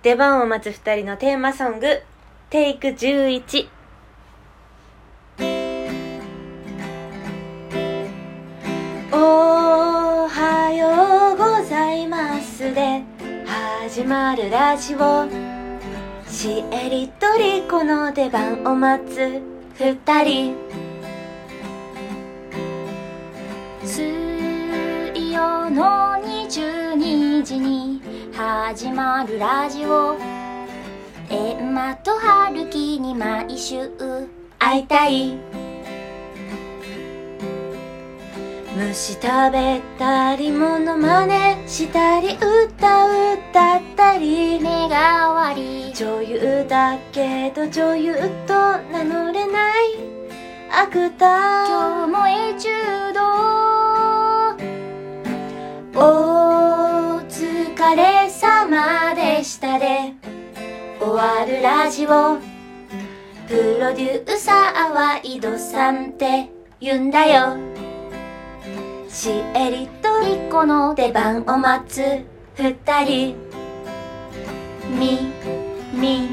出番を待つ二人のテーマソング、テイク11。おはようございますで。始まるラジオ。シエリとリコの出番を待つ。二人。水曜の始まるラジオ。エンマと春樹に毎週会いたい。虫食べたりモノマネしたり歌歌ったり。目がわり女優だけど女優と名乗れない。アクター今日もエチュード。お疲れ終わるラジオ。プロデューサーは井戸さんって言うんだよ。シエリとリコの出番を待つ二人。み、み、